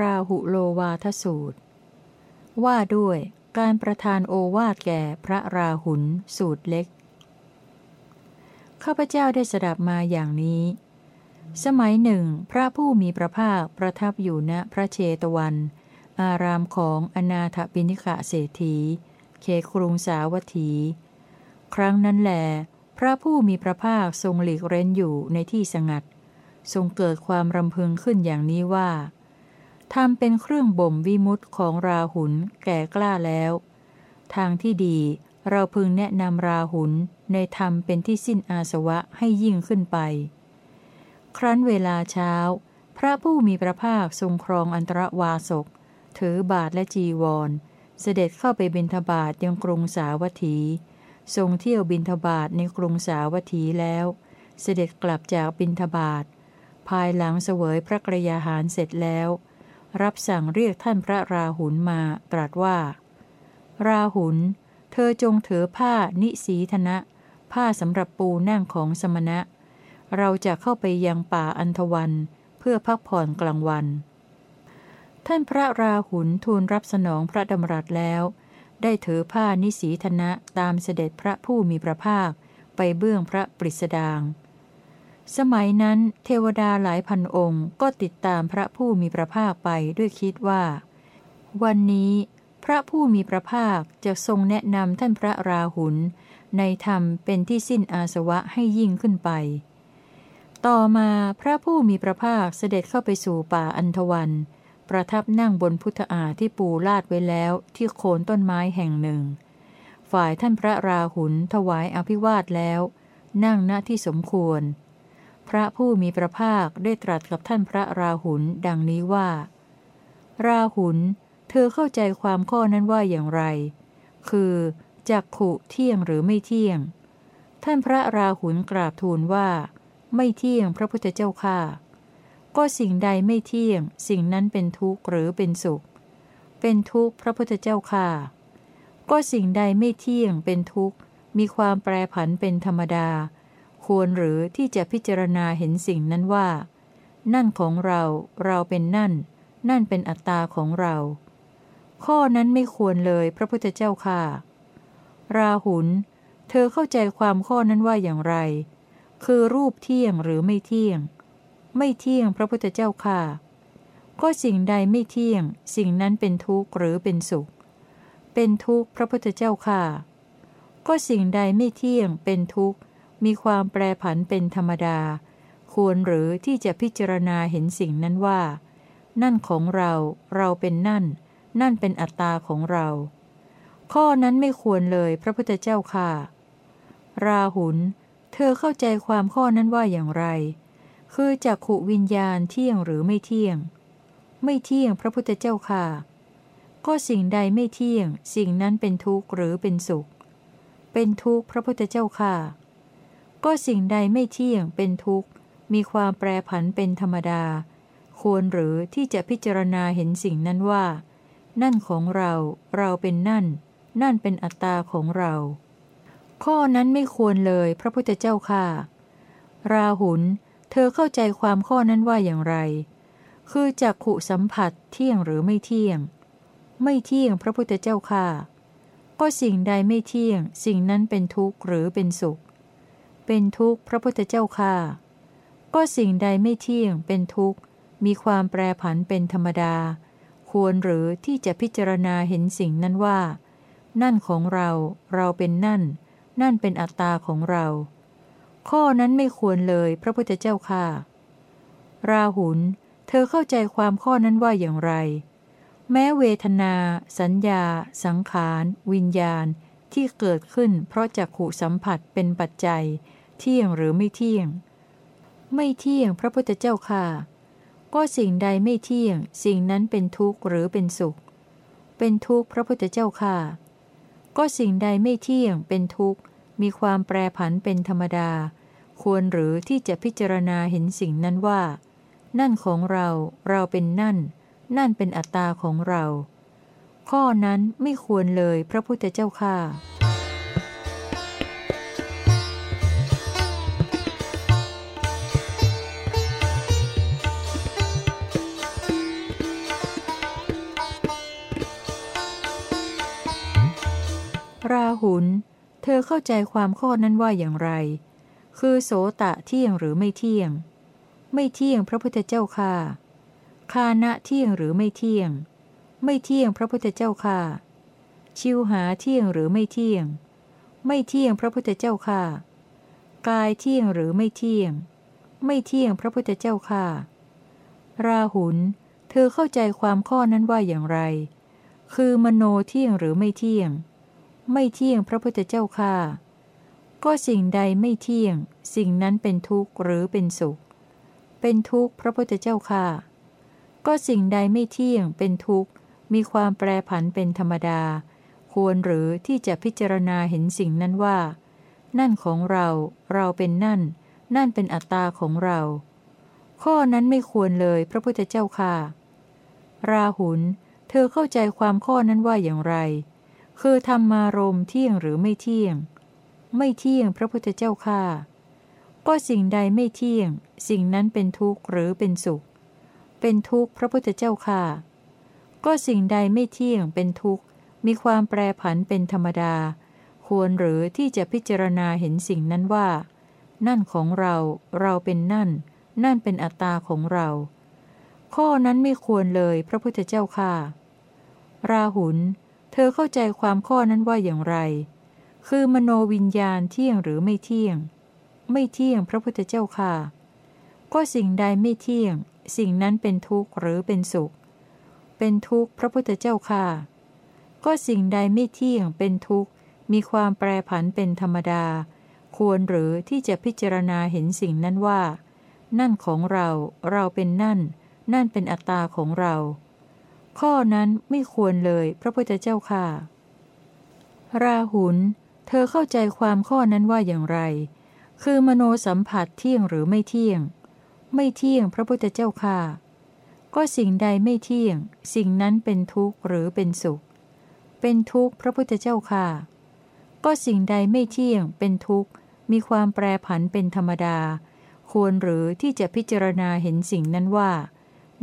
ราหุโลวาทสูตร ว่าด้วยการประทานโอวาทแก่พระราหุลสูตรเล็ก ข้าพเจ้าได้สดับมาอย่างนี้ สมัยหนึ่ง พระผู้มีพระภาคประทับอยู่ณพระเชตวัน อารามของอนาถปิณิกะเศรษฐีเขครุงสาวัตถี ครั้งนั้นแหลพระผู้มีพระภาคทรงหลีกเร้นอยู่ในที่สงัด ทรงเกิดความรำพึงขึ้นอย่างนี้ว่า ทำเป็นเครื่องบ่มวิมุตของราหุลแก่กล้าแล้ว ทางที่ดีเราพึงแนะนำราหุลในธรรมเป็นที่สิ้นอาสวะให้ยิ่งขึ้นไป ครั้นเวลาเช้า พระผู้มีพระภาคทรงครองอันตรวาสก ถือบาทและจีวร เสด็จเข้าไปบิณฑบาตยังกรุงสาวัตถี ทรงเที่ยวบิณฑบาตในกรุงสาวัตถีแล้ว เสด็จกลับจากบิณฑบาตภายหลังเสวยพระกรยาหารเสร็จแล้ว รับสั่งเรียกท่านพระราหุลมาตรัสว่า ราหุล เธอจงถือผ้านิสีธนะ ผ้าสำหรับปูนั่งของสมณะ เราจะเข้าไปยังป่าอันทวัน เพื่อพักผ่อนกลางวัน ท่านพระราหุลทูลรับสนองพระดำรัสแล้ว ได้ถือผ้านิสีธนะตามเสด็จพระผู้มีพระภาคไปเบื้องพระปริสดาง สมัยนั้นเทวดาหลายพันองค์ก็ติดตามพระผู้มีพระภาคไปด้วยคิดว่า วันนี้พระผู้มีพระภาคจะทรงแนะนำท่านพระราหุลในธรรมเป็นที่สิ้นอาสวะให้ยิ่งขึ้นไป ต่อมาพระผู้มีพระภาคเสด็จเข้าไปสู่ป่าอันทวัน ประทับนั่งบนพุทธาที่ปูลาดไว้แล้วที่โคนต้นไม้แห่งหนึ่ง ฝ่ายท่านพระราหุลถวายอภิวาทแล้ว นั่งณที่สมควร พระผู้มีพระภาคได้ตรัสกับท่านพระราหุลดังนี้ว่า ราหุล เธอเข้าใจความข้อนั้นว่าอย่างไร คือจักขุเที่ยงหรือไม่เที่ยง ท่านพระราหุลกราบทูลว่า ไม่เที่ยงพระพุทธเจ้าค่าก็สิ่งใดไม่เที่ยง สิ่งนั้นเป็นทุกข์หรือเป็นสุข เป็นทุกข์พระพุทธเจ้าค่าก็สิ่งใดไม่เที่ยงเป็นทุกข์มีความแปรผันเป็นธรรมดา ควรหรือที่จะพิจารณาเห็นสิ่งนั้นว่า นั่นของเรา เราเป็นนั่น นั่นเป็นอัตตาของเรา ข้อนั้นไม่ควรเลยพระพุทธเจ้าค่ะ ราหุล เธอเข้าใจความข้อนั้นว่าอย่างไร คือรูปเที่ยงหรือไม่เที่ยง ไม่เที่ยงพระพุทธเจ้าค่ะ ก็สิ่งใดไม่เที่ยง สิ่งนั้นเป็นทุกข์หรือเป็นสุข เป็นทุกข์พระพุทธเจ้าค่ะ ก็สิ่งใดไม่เที่ยงเป็นทุกข์ มีความแปรผันเป็นธรรมดา ควรหรือที่จะพิจารณาเห็นสิ่งนั้นว่า นั่นของเรา เราเป็นนั่น นั่นเป็นอัตตาของเรา ข้อนั้นไม่ควรเลยพระพุทธเจ้าค่ะ ราหุล เธอเข้าใจความข้อนั้นว่าอย่างไร คือจักขุวิญญาณเที่ยงหรือไม่เที่ยง ไม่เที่ยงพระพุทธเจ้าค่ะก็สิ่งใดไม่เที่ยง สิ่งนั้นเป็นทุกข์หรือเป็นสุข เป็นทุกข์พระพุทธเจ้าค่ะ ก็สิ่งใดไม่เที่ยงเป็นทุกข์ มีความแปรผันเป็นธรรมดา ควรหรือที่จะพิจารณาเห็นสิ่งนั้นว่า นั่นของเรา เราเป็นนั่น นั่นเป็นอัตตาของเรา ข้อนั้นไม่ควรเลยพระพุทธเจ้าค่ะ ราหุล เธอเข้าใจความข้อนั้นว่าอย่างไร คือจักขุสัมผัสเที่ยงหรือไม่เที่ยง ไม่เที่ยงพระพุทธเจ้าค่ะ ก็สิ่งใดไม่เที่ยง สิ่งนั้นเป็นทุกข์หรือเป็นสุข เป็นทุกข์พระพุทธเจ้าค่ะก็สิ่งใดไม่เที่ยงเป็นทุกข์ มีความแปรผันเป็นธรรมดา ควรหรือที่จะพิจารณาเห็นสิ่งนั้นว่า นั่นของเรา เราเป็นนั่น นั่นเป็นอัตตาของเรา ข้อนั้นไม่ควรเลยพระพุทธเจ้าค่ะราหุล เธอเข้าใจความข้อนั้นว่าอย่างไร แม้เวทนา สัญญา สังขาร วิญญาณ ที่เกิดขึ้นเพราะจักขู่สัมผัสเป็นปัจจัย เที่ยงหรือไม่เที่ยง ไม่เที่ยงพระพุทธเจ้าค่ะ ก็สิ่งใดไม่เที่ยง สิ่งนั้นเป็นทุกข์หรือเป็นสุข เป็นทุกข์พระพุทธเจ้าค่ะ ก็สิ่งใดไม่เที่ยง เป็นทุกข์ มีความแปรผันเป็นธรรมดา ควรหรือที่จะพิจารณาเห็นสิ่งนั้นว่า นั่นของเรา เราเป็นนั่น นั่นเป็นอัตตาของเรา ข้อนั้นไม่ควรเลยพระพุทธเจ้าค่ะ ราหุลเธอเข้าใจความข้อนั้นว่าอย่างไร คือโสตะเที่ยงหรือไม่เที่ยง ไม่เที่ยงพระพุทธเจ้าค่ะคานะเที่ยงหรือไม่เที่ยง ไม่เที่ยงพระพุทธเจ้าค่ะชิวหาเที่ยงหรือไม่เที่ยง ไม่เที่ยงพระพุทธเจ้าค่ะกายเที่ยงหรือไม่เที่ยง ไม่เที่ยงพระพุทธเจ้าค่ะราหุลเธอเข้าใจความข้อนั้นว่าอย่างไร คือมโนเที่ยงหรือไม่เที่ยง ไม่เที่ยงพระพุทธเจ้าค่ะก็สิ่งใดไม่เที่ยง สิ่งนั้นเป็นทุกข์หรือเป็นสุข เป็นทุกข์พระพุทธเจ้าค่ะก็สิ่งใดไม่เที่ยงเป็นทุกข์ มีความแปรผันเป็นธรรมดา ควรหรือที่จะพิจารณาเห็นสิ่งนั้นว่า นั่นของเรา เราเป็นนั่น นั่นเป็นอัตตาของเรา ข้อนั้นไม่ควรเลยพระพุทธเจ้าค่ะ ราหุล เธอเข้าใจความข้อนั้นว่าอย่างไร คือธรรมารมเที่ยงหรือไม่เที่ยง ไม่เที่ยงพระพุทธเจ้าค่าก็สิ่งใดไม่เที่ยง สิ่งนั้นเป็นทุกข์หรือเป็นสุข เป็นทุกข์พระพุทธเจ้าค่าก็สิ่งใดไม่เที่ยงเป็นทุกข์ มีความแปรผันเป็นธรรมดา ควรหรือที่จะพิจารณาเห็นสิ่งนั้นว่า นั่นของเรา เราเป็นนั่น นั่นเป็นอัตตาของเรา ข้อนั้นไม่ควรเลยพระพุทธเจ้าค่ะราหุล เธอเข้าใจความข้อนั้นว่าอย่างไร คือมโนวิญญาณเที่ยงหรือไม่เที่ยง ไม่เที่ยงพระพุทธเจ้าค่ะ ก็สิ่งใดไม่เที่ยง สิ่งนั้นเป็นทุกข์หรือเป็นสุข เป็นทุกข์พระพุทธเจ้าค่ะ ก็สิ่งใดไม่เที่ยงเป็นทุกข์ มีความแปรผันเป็นธรรมดา ควรหรือที่จะพิจารณาเห็นสิ่งนั้นว่า นั่นของเรา เราเป็นนั่น นั่นเป็นอัตตาของเรา ข้อนั้นไม่ควรเลย พระพุทธเจ้าค่ะ ราหุล เธอเข้าใจความข้อนั้นว่าอย่างไร คือมโนสัมผัสเที่ยงหรือไม่เที่ยง ไม่เที่ยงพระพุทธเจ้าค่ะ ก็สิ่งใดไม่เที่ยง สิ่งนั้นเป็นทุกข์หรือเป็นสุข เป็นทุกข์พระพุทธเจ้าค่ะ ก็สิ่งใดไม่เที่ยง เป็นทุกข์ มีความแปรผันเป็นธรรมดา ควรหรือที่จะพิจารณาเห็นสิ่งนั้นว่า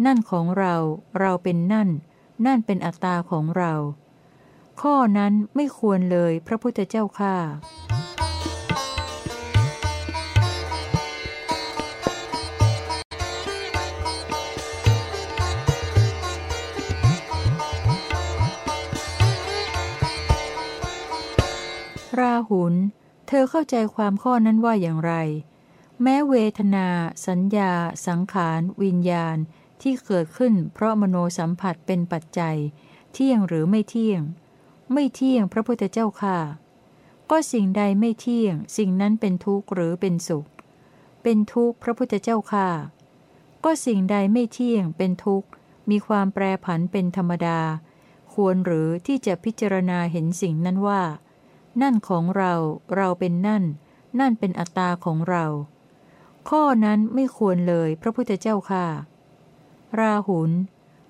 นั่นของเรา เราเป็นนั่น นั่นเป็นอัตตาของเรา ข้อนั้นไม่ควรเลยพระพุทธเจ้าค่าราหุล เธอเข้าใจความข้อนั้นว่าอย่างไร แม้เวทนา สัญญา สังขาร วิญญาณ ที่เกิดขึ้นเพราะมโนสัมผัสเป็นปัจจัย เที่ยงหรือไม่เที่ยง ไม่เที่ยงพระพุทธเจ้าค่ะ ก็สิ่งใดไม่เที่ยง สิ่งนั้นเป็นทุกข์หรือเป็นสุข เป็นทุกข์พระพุทธเจ้าค่ะ ก็สิ่งใดไม่เที่ยงเป็นทุกข์ มีความแปรผันเป็นธรรมดา ควรหรือที่จะพิจารณาเห็นสิ่งนั้นว่า นั่นของเรา เราเป็นนั่น นั่นเป็นอัตตาของเรา ข้อนั้นไม่ควรเลยพระพุทธเจ้าค่ะ ราหุล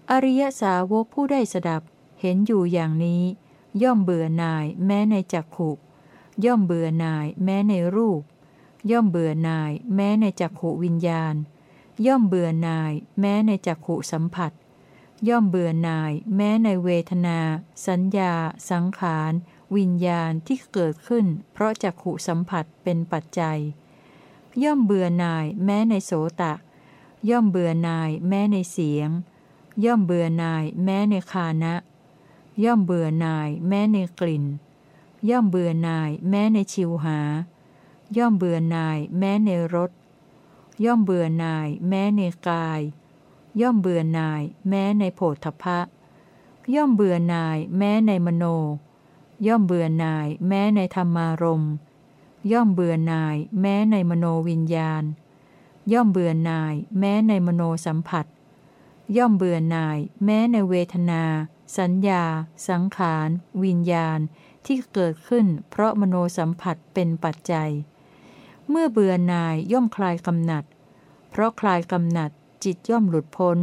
อริยสาวกผู้ได้สดับ เห็นอยู่อย่างนี้ ย่อมเบื่อหน่ายแม้ในจักขุย่อมเบื่อหน่ายแม้ในรูป ย่อมเบื่อหน่ายแม้ในจักขุวิญญาณ ย่อมเบื่อหน่ายแม้ในจักขุสัมผัส ย่อมเบื่อหน่ายแม้ในเวทนา สัญญา สังขาร วิญญาณที่เกิดขึ้น เพราะจักขุสัมผัสเป็นปัจจัย ย่อมเบื่อหน่ายแม้ในโสตะ ย่อมเบื่อหน่ายแม้ในเสียง ย่อมเบื่อหน่ายแม้ในคานะ ย่อมเบื่อหน่ายแม้ในกลิ่น ย่อมเบื่อหน่ายแม้ในชิวหา ย่อมเบื่อหน่ายแม้ในรส ย่อมเบื่อหน่ายแม้ในกาย ย่อมเบื่อหน่ายแม้ในโผฏฐพะย่อมเบื่อหน่ายแม้ในมโน ย่อมเบื่อหน่ายแม้ในธรรมารมย่อมเบื่อหน่ายแม้ในมโนวิญญาณ ย่อมเบื่อหน่าย แม้ในมโนสัมผัส ย่อมเบื่อหน่าย แม้ในเวทนา สัญญา สังขาร วิญญาณ ที่เกิดขึ้น เพราะมโนสัมผัสเป็นปัจจัย เมื่อเบื่อหน่ายย่อมคลายกำหนัด เพราะคลายกำหนัดจิตย่อมหลุดพ้น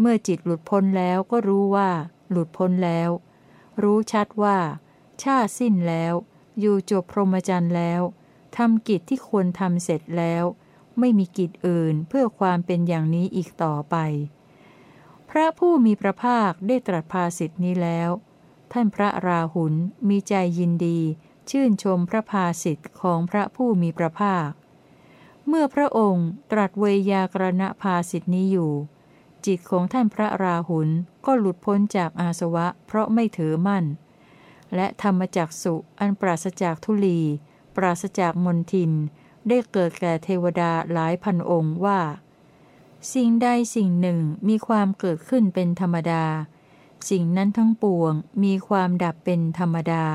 เมื่อจิตหลุดพ้นแล้วก็รู้ว่า หลุดพ้นแล้ว รู้ชัดว่า ชาสิ้นแล้ว อยู่จบพรหมจรรย์แล้วทำกิจที่ควรทำเสร็จแล้ว ไม่มีกิจอื่นเพื่อความเป็นอย่างนี้อีกต่อไป พระผู้มีพระภาคได้ตรัสภาสิทธินี้แล้ว ท่านพระราหุลมีใจยินดี ชื่นชมพระภาสิทธิ์ของพระผู้มีพระภาค เมื่อพระองค์ตรัสเวยากรณภาสิทธินี้อยู่ จิตของท่านพระราหุลก็หลุดพ้นจากอาสวะเพราะไม่ถือมั่น และธรรมจักสุอันปราศจากทุลี ปราศจากมนทิน ได้เกิดแก่เทวดาหลายพันองค์ว่า สิ่งใดสิ่งหนึ่งมีความเกิดขึ้นเป็นธรรมดา สิ่งนั้นทั้งปวงมีความดับเป็นธรรมดา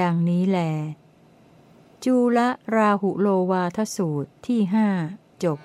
ดังนี้แหลจูละราหุโลวาทสูตรที่ห้าจบ